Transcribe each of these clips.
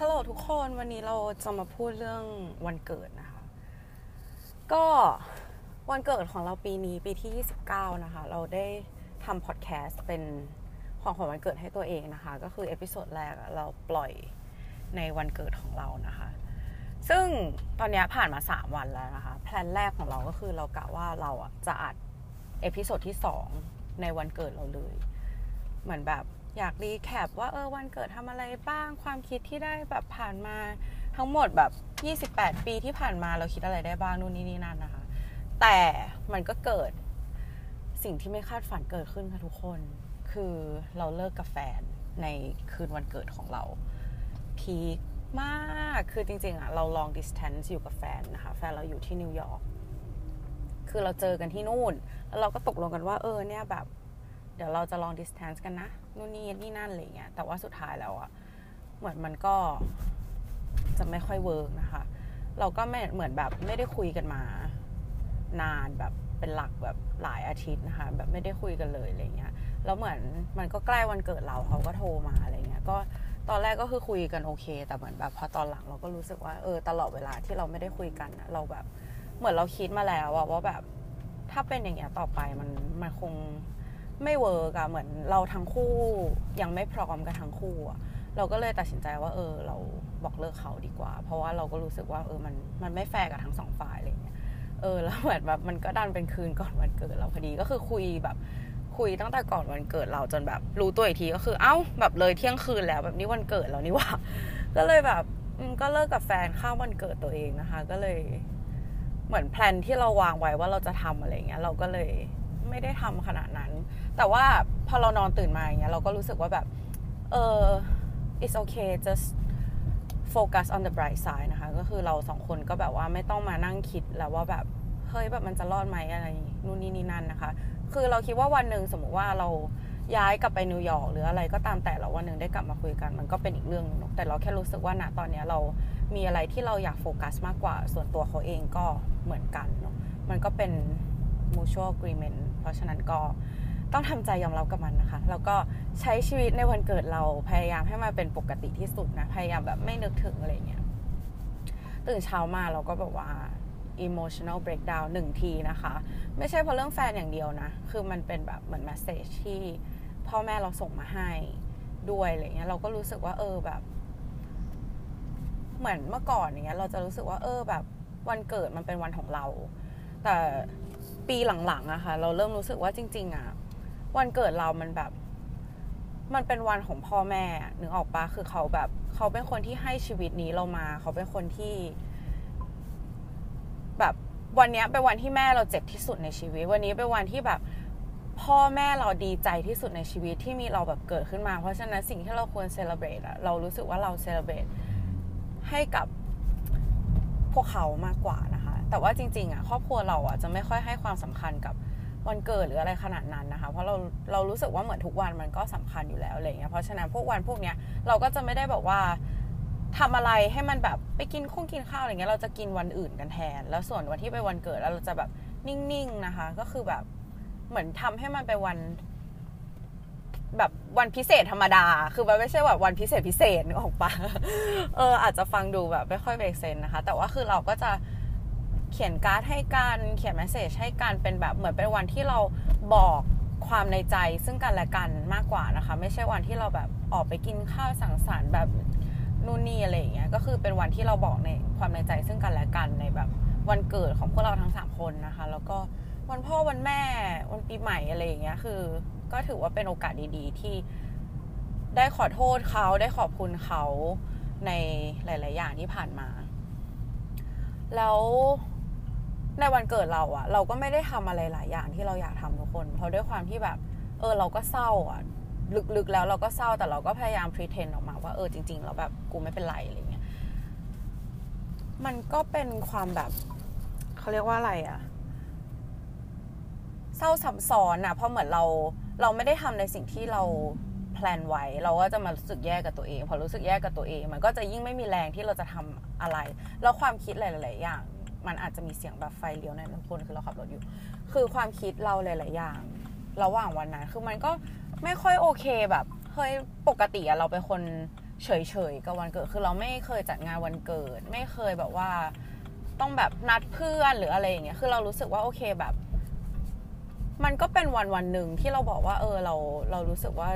ฮัลโหลทุกคนวันนี้เราจะมาพูดเรื่องวันเกิดนะคะ ก็วันเกิดของเราปีนี้ปีที่ 29 นะคะ เราได้ทำพอดแคสต์เป็นของขวัญวันเกิดให้ตัวเองนะคะ ก็คือ episode แรกเราปล่อยในวันเกิดของเรานะคะ ซึ่งตอนนี้ผ่านมา 3 วันแล้วนะคะ plan แรกของเราก็คือเรากะว่าเราจะอัด episode ที่ 2 ในวันเกิดเราเลย เหมือนแบบ อยาก recap ว่าเออวันเกิดทำอะไรบ้างความคิดที่ได้แบบผ่านมาทั้งหมดแบบ 28 ปีที่ผ่านมาเราคิดอะไรได้บ้างนู่นนี่นี่นั่นนะคะ แต่มันก็เกิดสิ่งที่ไม่คาดฝันเกิดขึ้นค่ะทุกคน คือเราเลิกกับแฟนในคืนวันเกิดของเราพีคมากคือจริงๆอะเรา long distance อยู่กับแฟนนะคะ แฟนเราอยู่ที่นิวยอร์กคือเราเจอกันที่นู่น แล้วเราก็ตกลงกันว่าเออเนี่ยแบบ เดี๋ยวเราจะ long distance กันนะ นู่นนี่นี่นั่นอะไรเงี้ยแต่ว่าสุดท้ายแล้วอะเหมือนมันก็จะไม่ค่อย work นะคะ เราก็ไม่เหมือนแบบไม่ได้คุยกันมา นานแบบเป็นหลักแบบหลายอาทิตย์นะคะ แบบไม่ได้คุยกันเลยอะไรเงี้ยแล้วเหมือนมันก็ใกล้วันเกิดเราเขาก็โทรมาอะไรเงี้ยก็ตอนแรกก็คือคุยกันโอเค แต่เหมือนแบบพอตอนหลังเราก็รู้สึกว่าเออตลอดเวลาที่เราไม่ได้คุยกันอะเราแบบเหมือนเราคิดมาแล้วว่าแบบถ้าเป็นอย่างเงี้ยต่อไปมันมันคง ไม่ work อะเหมือนเราทั้งคู่ยังไม่พร้อมกันทั้งคู่อะเราก็เลยตัดสินใจว่า เออ เราบอกเลิกเขาดีกว่า เพราะว่าเราก็รู้สึกว่าเออมันมันไม่แฟร์กับทั้งสองฝ่ายอะไรเงี้ยเออแล้วเหมือนแบบมันก็ดันเป็นคืนก่อนวันเกิดเราพอดีก็คือคุยแบบคุยตั้งแต่ก่อนวันเกิดเราจนแบบรู้ตัวอีกทีก็คือเอ้าแบบเลยเที่ยงคืนแล้วแบบนี้วันเกิดเรานี่หว่า ก็เลยแบบก็เลิกกับแฟนข้ามวันเกิดตัวเองนะคะ ก็เลยเหมือนแพลนที่เราวางไว้ว่าเราจะทำอะไรเงี้ยเราก็เลยไม่ได้ทำขนาดนั้น แต่ว่าพอเรานอนตื่นมาอย่างเงี้ยเราก็รู้สึกว่าแบบเออ it's okay just focus on the bright side นะคะ ก็คือเราสองคนก็แบบว่าไม่ต้องมานั่งคิดแล้วว่าแบบเฮ้ยแบบมันจะรอดไหมอะไรนู่นนี่นี่นั่นนะคะ คือเราคิดว่าวันหนึ่งสมมติว่าเราย้ายกลับไปนิวยอร์กหรืออะไรก็ตามแต่เราวันหนึ่งได้กลับมาคุยกัน มันก็เป็นอีกเรื่องนึงแต่เราแค่รู้สึกว่าณตอนนี้เรามีอะไรที่เราอยากโฟกัสมากกว่าส่วนตัวเขาเองก็เหมือนกันเนาะมันก็เป็น mutual agreement เพราะฉะนั้นก็ ต้องทำใจยอมรับกับมันนะคะแล้วก็ใช้ชีวิตในวันเกิดเราพยายามให้มันเป็นปกติที่สุดนะพยายามแบบไม่นึกถึงอะไรเงี้ยตื่นเช้ามาเราก็แบบว่า emotional breakdown หนึ่งทีนะคะ ไม่ใช่เพราะเรื่องแฟนอย่างเดียวนะ คือมันเป็นแบบเหมือน message ที่พ่อแม่เราส่งมาให้ด้วยอะไรเงี้ยเราก็รู้สึกว่าเออแบบ เหมือนเมื่อก่อนอย่างเงี้ยเราจะรู้สึกว่าเออแบบวันเกิดมันเป็นวันของเรา แต่ปีหลังๆอะค่ะเราเริ่มรู้สึกว่าจริง ๆอะ วันเกิดเรามันแบบ มันเป็นวันของพ่อแม่นึกออกปะคือเขาแบบ เขาเป็นคนที่ให้ชีวิตนี้เรามา เขาเป็นคนที่ แบบวันนี้เป็นวันที่แม่เราเจ็บที่สุดในชีวิต วันนี้เป็นวันที่แบบ พ่อแม่เราดีใจที่สุดในชีวิตที่มีเราแบบเกิดขึ้นมา เพราะฉะนั้นสิ่งที่เราควรเซเลบรตอะเรารู้สึกว่าเราเซเลบรตให้กับพวกเขามากกว่านะคะ แต่ว่าจริง ๆอะครอบครัวเราอะจะไม่ค่อยให้ความสำคัญกับ วันเกิดหรืออะไรขนาดนั้นนะคะ เพราะเราเรารู้สึกว่าเหมือนทุกวันมันก็สำคัญอยู่แล้วอะไรเงี้ยเพราะฉะนั้นพวกวันพวกเนี้ยเราก็จะไม่ได้บอกว่าทำอะไรให้มันแบบไปกินข้งกินข้าวอะไรเงี้ยเราจะกินวันอื่นกันแทน แล้วส่วนวันที่ไปวันเกิดแล้วเราจะแบบนิ่งๆนะคะ ก็คือแบบเหมือนทำให้มันเป็นวัน แบบวันพิเศษธรรมดา คือมันไม่ใช่แบบวันพิเศษพิเศษนึกออกปะเอออาจจะฟังดูแบบไม่ค่อยเบรกเซนนะคะ แต่ว่าคือเราก็จะ เขียนการ์ดให้กัน เขียนเมสเซจให้กันเป็นแบบเหมือนเป็นวันที่เราบอกความในใจซึ่งกันและกันมากกว่านะคะ ไม่ใช่วันที่เราแบบออกไปกินข้าวสังสรรค์แบบนู่นนี่อะไรอย่างเงี้ยก็คือเป็นวันที่เราบอกในความในใจซึ่งกันและกันในแบบวันเกิดของพวกเราทั้งสามคนนะคะ แล้วก็วันพ่อวันแม่วันปีใหม่อะไรอย่างเงี้ยคือ ก็ถือว่าเป็นโอกาสดีๆ ที่ได้ขอโทษเขาได้ขอบคุณเขาในหลาย ๆ อย่างที่ผ่านมา แล้ว ในวันเกิดเราอะเราก็ไม่ได้ทำอะไรหลายอย่างที่เราอยากทำทุกคน เพราะด้วยความที่แบบ เออเราก็เศร้าอะลึกๆแล้วเราก็เศร้าแต่เราก็พยายามพรีเทนออกมาว่าเออจริงๆเราแบบกูไม่เป็นไรอะไรเงี้ยมันก็เป็นความแบบเขาเรียกว่าอะไรอะเศร้าซับซ้อนอะเพราะเหมือนเราเราไม่ได้ทำในสิ่งที่เราแพลนไว้ เราก็จะมารู้สึกแย่กับตัวเอง พอรู้สึกแย่กับตัวเอง มันก็จะยิ่งไม่มีแรงที่เราจะทำอะไร แล้วความคิดหลาย ๆ อย่าง มันอาจจะมีเสียงแบบไฟเลี้ยวในทุกคนคือเราขับรถอยู่ คือความคิดเราหลาย ๆ อย่าง ระหว่างวันนั้น คือมันก็ไม่ค่อยโอเคแบบเฮ้ยปกติอะเราเป็นคนเฉย ๆ กับวันเกิด คือเราไม่เคยจัดงานวันเกิด ไม่เคยแบบว่าต้องแบบนัดเพื่อนหรืออะไรอย่างเงี้ย คือเรารู้สึกว่าโอเคแบบ มันก็เป็นวันวันหนึ่งที่เราบอกว่า เออเราเรารู้สึกว่า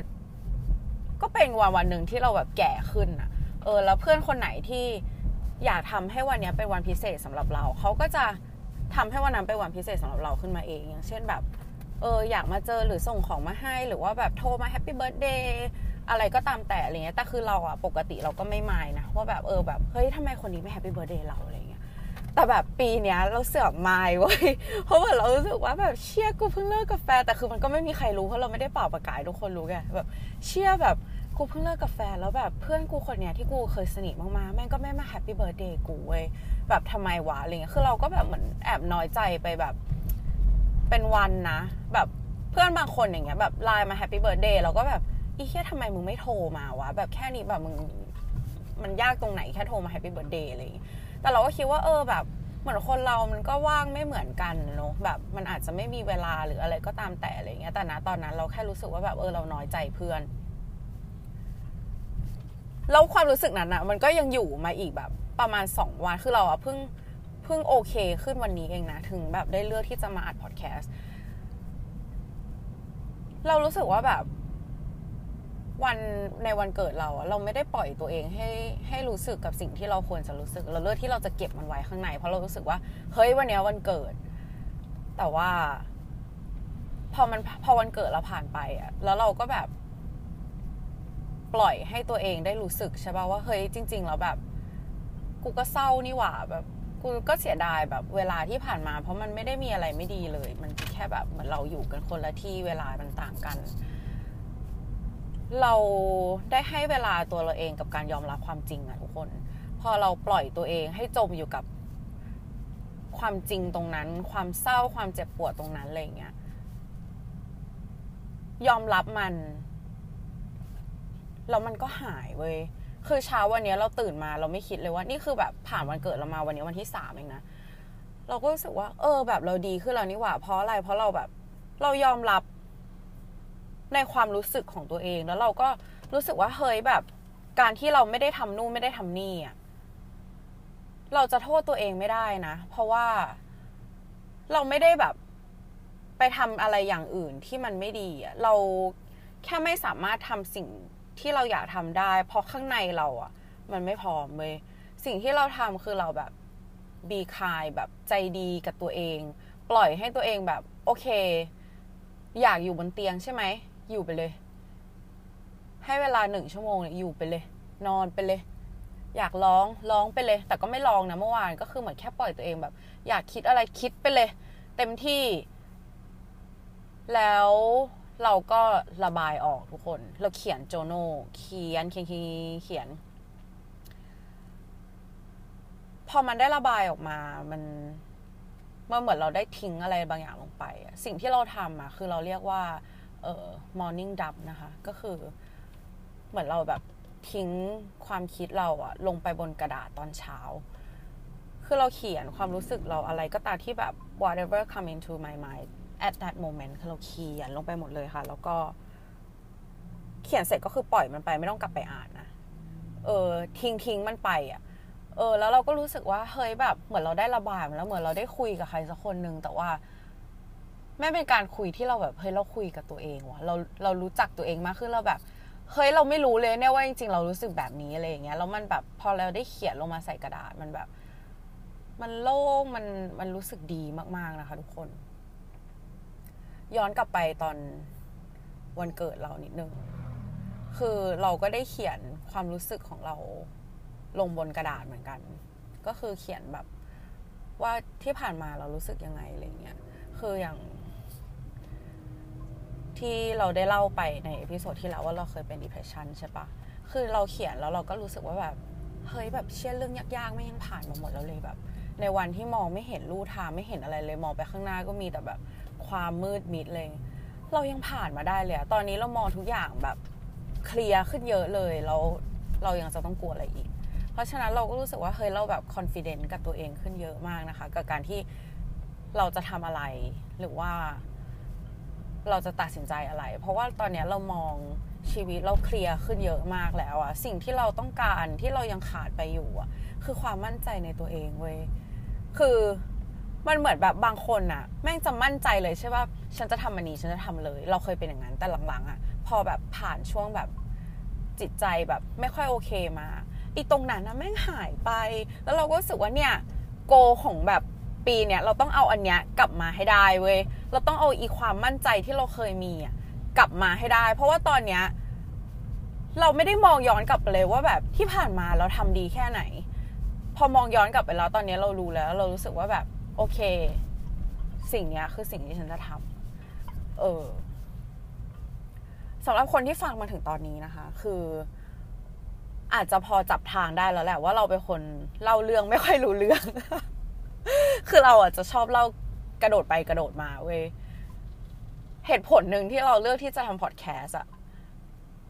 ก็เป็นวันวันหนึ่งที่เราแบบแก่ขึ้นอะเออ แล้วเพื่อนคนไหนที่ อยากทำให้วันนี้เป็นวันพิเศษสำหรับเรา เขาก็จะทำให้วันนั้นเป็นวันพิเศษสำหรับเราขึ้นมาเอง อย่างเช่นแบบ เอออยากมาเจอหรือส่งของมาให้ หรือว่าแบบโทรมา happy birthday อะไรก็ตามแต่อะไรเงี้ยแต่คือเราอะปกติเราก็ไม่มายนะว่าแบบเออแบบเฮ้ยทำไมคนนี้ไม่ happy birthday เราอะไรเงี้ยแต่แบบปีเนี้ยเราเสือกมายเว้ยเพราะว่าเรารู้สึกว่าแบบเชี่ยกูเพิ่งเลิกกับแฟนแต่คือมันก็ไม่มีใครรู้เพราะเราไม่ได้ป่าวประกาศทุกคนรู้ไงแบบเชี่ยแบบ กูเพิ่งเลิกกับแฟนแล้วแบบเพื่อนกูคนเนี้ยที่กูเคยสนิทมากๆแม่งก็ไม่มา happy birthday กูเว้ยแบบทำไมวะอะไรเงี้ยคือเราก็แบบเหมือนแอบน้อยใจไปแบบ เป็นวันนะ แบบเพื่อนบางคนอย่างเงี้ยแบบไลน์มา happy birthday เราก็แบบอีเชี่ยทำไมมึงไม่โทรมาวะแบบแค่นี้แบบมึงมันยากตรงไหนแค่โทรมา happy birthday อะไรอย่างเงี้ยแต่เราก็คิดว่าเออแบบเหมือนคนเรามันก็ว่างไม่เหมือนกันเนาะแบบมันอาจจะไม่มีเวลาหรืออะไรก็ตามแต่อะไรเงี้ยแต่นะตอนนั้นเราแค่รู้สึกว่าแบบเออเราน้อยใจเพื่อน แล้วความรู้สึกนั้นอะมันก็ยังอยู่มาอีกแบบประมาณสองวันคือเราอะเพิ่งเพิ่งโอเคขึ้นวันนี้เองนะ ถึงแบบได้เลือกที่จะมาอัดพอดแคสต์เรารู้สึกว่าแบบวันในวันเกิดเราอะเราไม่ได้ปล่อยตัวเองให้ให้รู้สึกกับสิ่งที่เราควรจะรู้สึก เราเลือกที่เราจะเก็บมันไว้ข้างในเพราะเรารู้สึกว่าเฮ้ยวันนี้วันเกิด แต่ว่า พอมันพอวันเกิดเราผ่านไปอะแล้วเราก็แบบ ปล่อยให้ตัวเองได้รู้สึกใช่ป่ะว่าเฮ้ยจริง ๆ แล้วแบบ กูก็เศร้านี่หว่าแบบกูก็เสียดายแบบเวลาที่ผ่านมา เพราะมันไม่ได้มีอะไรไม่ดีเลย มันแค่แบบเหมือนเราอยู่กันคนละที่เวลามันต่างกัน เราได้ให้เวลาตัวเราเองกับการยอมรับความจริงอะทุกคน พอเราปล่อยตัวเองให้จมอยู่กับความจริงตรงนั้น ความเศร้าความเจ็บปวดตรงนั้นอะไรเงี้ยยอมรับมัน แล้วมันก็หายเว้ยคือเช้าวันนี้เราตื่นมาเราไม่คิดเลยว่านี่คือแบบผ่านวันเกิดเรามาวันนี้วันที่สามเองนะเราก็รู้สึกว่า เออ แบบเราดีขึ้นแล้วนี่หว่า เพราะอะไรเพราะเราแบบ เรายอมรับในความรู้สึกของตัวเอง แล้วเราก็รู้สึกว่าเฮ้ยแบบ การที่เราไม่ได้ทำนู่นไม่ได้ทำนี่อะเราจะโทษตัวเองไม่ได้นะ เพราะว่าเราไม่ได้แบบ ไปทำอะไรอย่างอื่นที่มันไม่ดีอะเราแค่ไม่สามารถทำสิ่ง ที่เราอยากทำได้ เพราะข้างในเราอะมันไม่พร้อมเลยสิ่งที่เราทำคือเราแบบบีคายแบบใจดีกับตัวเอง ปล่อยให้ตัวเองแบบโอเค อยากอยู่บนเตียงใช่ไหมอยู่ไปเลย ให้เวลาหนึ่งชั่วโมงเนี่ยอยู่ไปเลย นอนไปเลย อยากร้องร้องไปเลย แต่ก็ไม่ร้องนะเมื่อวานก็คือเหมือนแค่ปล่อยตัวเองแบบ อยากคิดอะไรคิดไปเลย เต็มที่ แล้ว เราก็ระบายออกทุกคน เราเขียนโจโนเขียนเขียนเขียนเขียน พอมันได้ระบายออกมา มันมื่อเหมือนเราได้ทิ้งอะไรบางอย่างลงไป สิ่งที่เราทำอะคือเราเรียกว่า เอ่อ morning dump นะคะ ก็คือ เหมือนเราแบบทิ้งความคิดเราอะลงไปบนกระดาษตอนเช้า คือเราเขียนความรู้สึกเราอะไรก็ตามที่แบบ whatever come into my mind at that moment คือเราเขียนลงไปหมดเลยค่ะ แล้วก็ เขียนเสร็จก็คือปล่อยมันไปไม่ต้องกลับไปอ่านนะ เออ ทิ้งทิ้งมันไปอะ เออ แล้วเราก็รู้สึกว่า เฮ้ยแบบเหมือนเราได้ระบายแล้วเหมือนเราได้คุยกับใครสักคนหนึ่งแต่ว่าไม่เป็นการคุยที่เราแบบเฮ้ยเราคุยกับตัวเองว่ะเราเรารู้จักตัวเองมากขึ้นเราแบบเฮ้ยเราไม่รู้เลยเนี่ยว่าจริงๆเรารู้สึกแบบนี้อะไรอย่างเงี้ยแล้วมันแบบพอเราได้เขียนลงมาใส่กระดาษมันแบบ มันโล่งมันมันรู้สึกดีมากๆนะคะ ทุกคน ย้อนกลับไปตอนวันเกิดเรานิดนึง คือเราก็ได้เขียนความรู้สึกของเราลงบนกระดาษเหมือนกัน ก็คือเขียนแบบว่าที่ผ่านมาเรารู้สึกยังไงอะไรเงี้ย คืออย่างที่เราได้เล่าไปใน episode ที่แล้วว่าเราเคยเป็น depression ใช่ปะ คือเราเขียนแล้วเราก็รู้สึกว่าแบบเฮ้ยแบบเชื่อเรื่องยากๆ ไม่ยังผ่านมาหมดแล้วเลยแบบ ในวันที่มองไม่เห็นลู่ทางไม่เห็นอะไรเลยมองไปข้างหน้าก็มีแต่แบบ ความมืดมิดเลย เรายังผ่านมาได้เลยอะตอนนี้เรามองทุกอย่างแบบเคลียร์ขึ้นเยอะเลยแล้วเรายังจะต้องกลัวอะไรอีก เพราะฉะนั้นเราก็รู้สึกว่าเฮ้ยเราแบบ confident กับตัวเองขึ้นเยอะมากนะคะ กับการที่เราจะทำอะไรหรือว่า เราจะตัดสินใจอะไร เพราะว่าตอนนี้เรามองชีวิตเราเคลียร์ขึ้นเยอะมากแล้วอะสิ่งที่เราต้องการที่เรายังขาดไปอยู่อะคือความมั่นใจในตัวเองเว้ยคือ มันเหมือนแบบบางคนอะแม่งจะมั่นใจเลยใช่ป่ะฉันจะทำอันนี้ฉันจะทำเลย เราเคยเป็นอย่างนั้นแต่หลังๆอะพอแบบผ่านช่วงแบบจิตใจแบบไม่ค่อยโอเคมาอีตรงนั้นนะแม่งหายไป แล้วเราก็รู้สึกว่าเนี่ยโกของแบบปีเนี่ยเราต้องเอาอันเนี้ยกลับมาให้ได้เว้ยเราต้องเอาอีความมั่นใจที่เราเคยมีอะกลับมาให้ได้ เพราะว่าตอนเนี้ยเราไม่ได้มองย้อนกลับไปเลยว่าแบบที่ผ่านมาเราทำดีแค่ไหน พอมองย้อนกลับไปแล้วตอนนี้เรารู้แล้ว เรารู้สึกว่าแบบ โอเค สิ่งเนี้ยคือสิ่งที่ฉันจะทำเออสำหรับคนที่ฟังมาถึงตอนนี้นะคะ คือ อาจจะพอจับทางได้แล้วแหละว่าเราเป็นคนเล่าเรื่องไม่ค่อยรู้เรื่อง คือเราอะจะชอบเล่ากระโดดไปกระโดดมาเว้ยเหตุผลหนึ่งที่เราเลือกที่จะทำพอดแคสอะ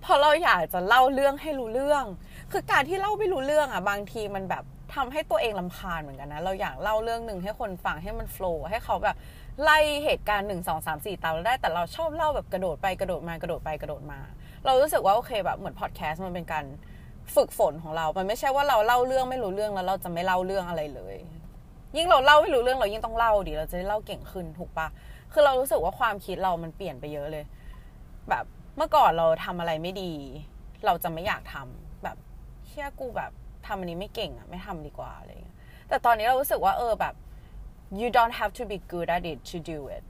เพราะเราอยากจะเล่าเรื่องให้รู้เรื่อง คือการที่เล่าไม่รู้เรื่องอะบางทีมันแบบ ทำให้ตัวเองลำคาญเหมือนกันนะ เราอยากเล่าเรื่องหนึ่งให้คนฟังให้มันโฟล์ให้เขาแบบไล่เหตุการณ์หนึ่งสองสามสี่ตามเราได้แต่เราชอบเล่าแบบกระโดดไปกระโดดมากระโดดไปกระโดดมา เรารู้สึกว่าโอเคแบบเหมือนพอดแคสต์มันเป็นการฝึกฝนของเรา มันไม่ใช่ว่าเราเล่าเรื่องไม่รู้เรื่องแล้วเราจะไม่เล่าเรื่องอะไรเลย ยิ่งเราเล่าไม่รู้เรื่องเรายิ่งต้องเล่าดิเราจะได้เล่าเก่งขึ้นถูกปะคือเรารู้สึกว่าความคิดเรามันเปลี่ยนไปเยอะเลย แบบเมื่อก่อนเราทำอะไรไม่ดี เราจะไม่อยากทำแบบเชื่อกูแบบ ทำอันนี้ไม่เก่งอะไม่ทำดีกว่าอะไรอย่างเงี้ยแต่ตอนนี้เรารู้สึกว่าเออแบบ you don't have to be good at it to do it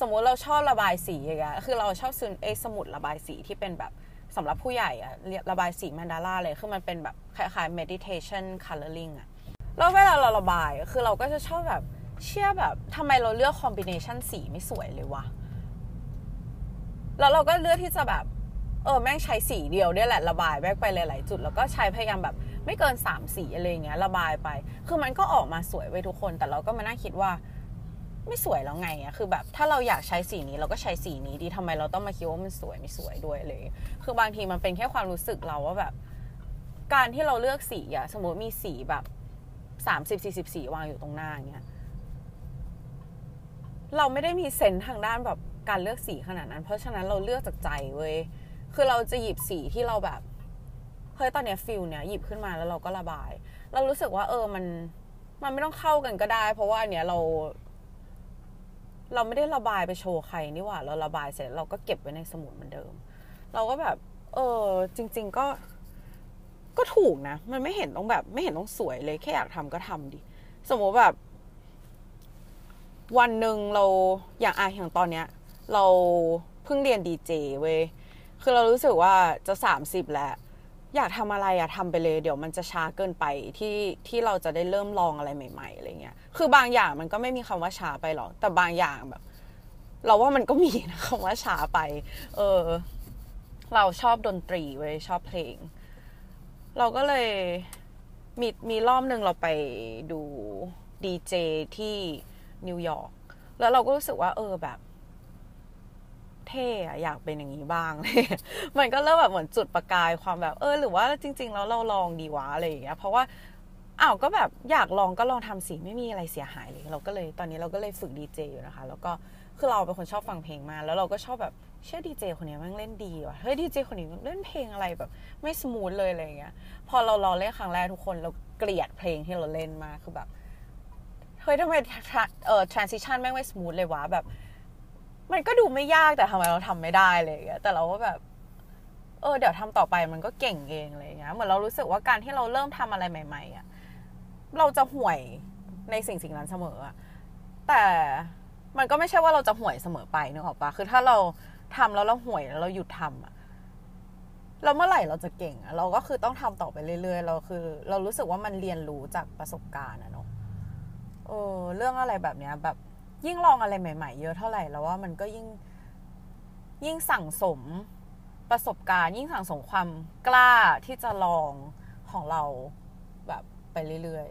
สมมุติเราชอบระบายสีอย่างเงี้ยคือเราชอบซื้อไอ้สมุดระบายสีที่เป็นแบบสำหรับผู้ใหญ่อะเรียระบายสีมันดาร่าเลย คือมันเป็นแบบคล้ายๆ meditation coloring อะแล้วเวลาเราระบายคือเราก็จะชอบแบบเชื่อแบบทำไมเราเลือกคอมบิเนชันสีไม่สวยเลยวะ แล้วเราก็เลือกที่จะแบบ เออแม่งใช้สีเดียวเนี่ยแหละระบายแบกไปหลายๆจุด แล้วก็ใช้พยายามแบบ ไม่เกินสามสีอะไรเงี้ยระบายไป คือมันก็ออกมาสวยไว้ทุกคน แต่เราก็มานั่งคิดว่า ไม่สวยแล้วไงอะคือแบบถ้าเราอยากใช้สีนี้เราก็ใช้สีนี้ดีทำไมเราต้องมาคิดว่ามันสวยไม่สวยด้วยเลย คือบางทีมันเป็นแค่ความรู้สึกเราว่าแบบ การที่เราเลือกสีอะสมมติมีสีแบบสามสิบสี่สิบสีวางอยู่ตรงหน้าเงี้ยเราไม่ได้มีเซนทางด้านแบบการเลือกสีขนาดนั้น เพราะฉะนั้นเราเลือกจากใจเว้ย คือเราจะหยิบสีที่เราแบบ เฮ้ยตอนเนี้ยฟิลเนี้ยหยิบขึ้นมาแล้วเราก็ระบาย เรารู้สึกว่า เออมัน มันไม่ต้องเข้ากันก็ได้ เพราะว่าอันเนี้ยเรา เราไม่ได้ระบายไปโชว์ใครนี่หว่า เราระบายเสร็จเราก็เก็บไว้ในสมุดเหมือนเดิม เราก็แบบ เออจริง ๆ ก็ ก็ถูกนะ มันไม่เห็นต้องแบบ ไม่เห็นต้องสวยเลยแค่อยากทำก็ทำดิสมมติแบบ วันหนึ่งเราอย่างอะอย่างตอนเนี้ย เราเพิ่งเรียนดีเจเว้ยคือเรารู้สึกว่าจะสามสิบแล้ว อยากทำอะไรอะทำไปเลยเดี๋ยวมันจะช้าเกินไปที่ที่เราจะได้เริ่มลองอะไรใหม่ๆอะไรเงี้ยคือบางอย่างมันก็ไม่มีคำว่าช้าไปหรอกแต่บางอย่างแบบ เราว่ามันก็มีนะคำว่าช้าไป เออ เราชอบดนตรีเว้ยชอบเพลง เราก็เลยมีมีรอบหนึ่งเราไปดูดีเจที่นิวยอร์กแล้วเราก็รู้สึกว่า เออแบบ เท่อยากเป็นอย่างนี้บ้างเลยมันก็เริ่มแบบเหมือนจุดประกายความแบบเออหรือว่าจริง ๆ แล้วเราลองดีวะอะไรอย่างเงี้ยเพราะว่าอ้าวก็แบบอยากลองก็ลองทำสิไม่มีอะไรเสียหายเลยเราก็เลยตอนนี้เราก็เลยฝึกดีเจอยู่นะคะ แล้วก็คือเราเป็นคนชอบฟังเพลงมาก แล้วเราก็ชอบแบบเชี่ยดีเจคนนี้แม่งเล่นดีว่ะเฮ้ยดีเจคนนี้เล่นเพลงอะไรแบบไม่ smooth เลยอะไรอย่างเงี้ย พอเราลองเล่นครั้งแรกทุกคนเราเกลียดเพลงที่เราเล่นมากคือแบบเฮ้ยทำไมเอ่อ transition แม่งไม่ smooth เลยวะแบบ มันก็ดูไม่ยากแต่ทำไมเราทำไม่ได้เลยแต่เราก็แบบ เออ เดี๋ยวทำต่อไปมันก็เก่งเองอะไรเงี้ยเหมือนเรารู้สึกว่าการที่เราเริ่มทำอะไรใหม่ ๆอะเราจะห่วยในสิ่งสิ่งนั้นเสมออะแต่มันก็ไม่ใช่ว่าเราจะห่วยเสมอไปนึกออกปะคือถ้าเราทำแล้วเราห่วยแล้วเราหยุดทำอะเราเมื่อไหร่เราจะเก่งอะเราก็คือต้องทำต่อไปเรื่อยๆ เราคือ เรารู้สึกว่ามันเรียนรู้จากประสบการณ์อะเนาะเออเรื่องอะไรแบบเนี้ยแบบ ยิ่งลองอะไรใหม่ ๆ เยอะเท่าไหร่แล้วว่ามันก็ยิ่งยิ่งสั่งสมประสบการณ์ยิ่งสั่งสมความกล้าที่จะลองของเราแบบไปเรื่อย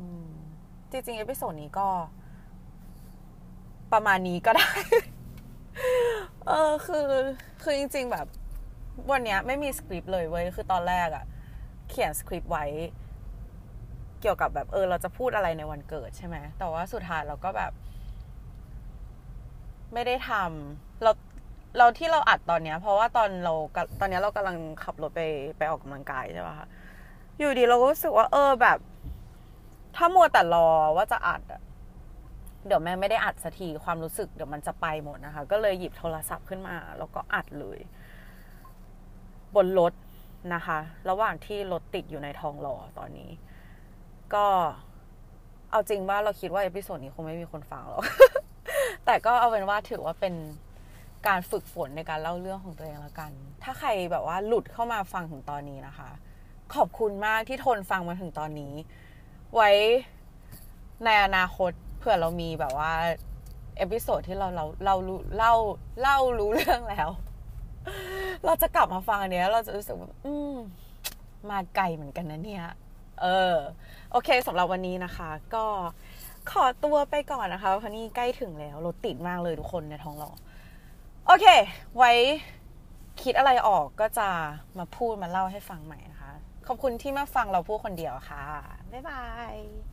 ๆจริงๆ episode นี้ก็ ประมาณนี้ก็ได้ เออคือ คือจริง ๆ แบบ วันเนี้ยไม่มีสคริปต์เลยเว้ย คือตอนแรกอะเขียนสคริปต์ไว้ เกี่ยวกับแบบเออ เราจะพูดอะไรในวันเกิดใช่ไหม แต่ว่าสุดท้ายเราก็แบบ ไม่ได้ทำเราเราที่เราอัดตอนเนี้ย เพราะว่าตอนเราตอนนี้เรากำลังขับรถไปไปออกกำลังกายใช่ป่ะคะอยู่ดีๆเราก็รู้สึกว่า เออแบบ ถ้ามัวแต่รอว่าจะอัดอะเดี๋ยวแม่งไม่ได้อัดสักทีความรู้สึกเดี๋ยวมันจะไปหมดนะคะ ก็เลยหยิบโทรศัพท์ขึ้นมา แล้วก็อัดเลย บนรถนะคะ ระหว่างที่รถติดอยู่ในทองหล่อตอนนี้ ก็เอาจริงว่าเราคิดว่า episode นี้คงไม่มีคนฟังหรอก แต่ก็เอาเป็นว่าถือว่าเป็นการฝึกฝนในการเล่าเรื่องของตัวเองละกัน ถ้าใครแบบว่าหลุดเข้ามาฟังถึงตอนนี้นะคะ ขอบคุณมากที่ทนฟังมาถึงตอนนี้ ไว้ในอนาคตเผื่อเรามีแบบว่า episode ที่เราเราเราู้เล่าเล่ารู้เรื่องแล้ว เราจะกลับมาฟังอันเนี้ย เราจะรู้สึกว่า อืม มาไกลเหมือนกันนะเนี่ย เออ โอเคสำหรับวันนี้นะคะ ก็ ขอตัวไปก่อนนะคะเพราะนี่ใกล้ถึงแล้วรถติดมากเลยทุกคนในท้องหล่อโอเค ไว้คิดอะไรออกก็จะมาพูดมาเล่าให้ฟังใหม่นะคะ ขอบคุณที่มาฟังเราพูดคนเดียวค่ะ บ๊ายบาย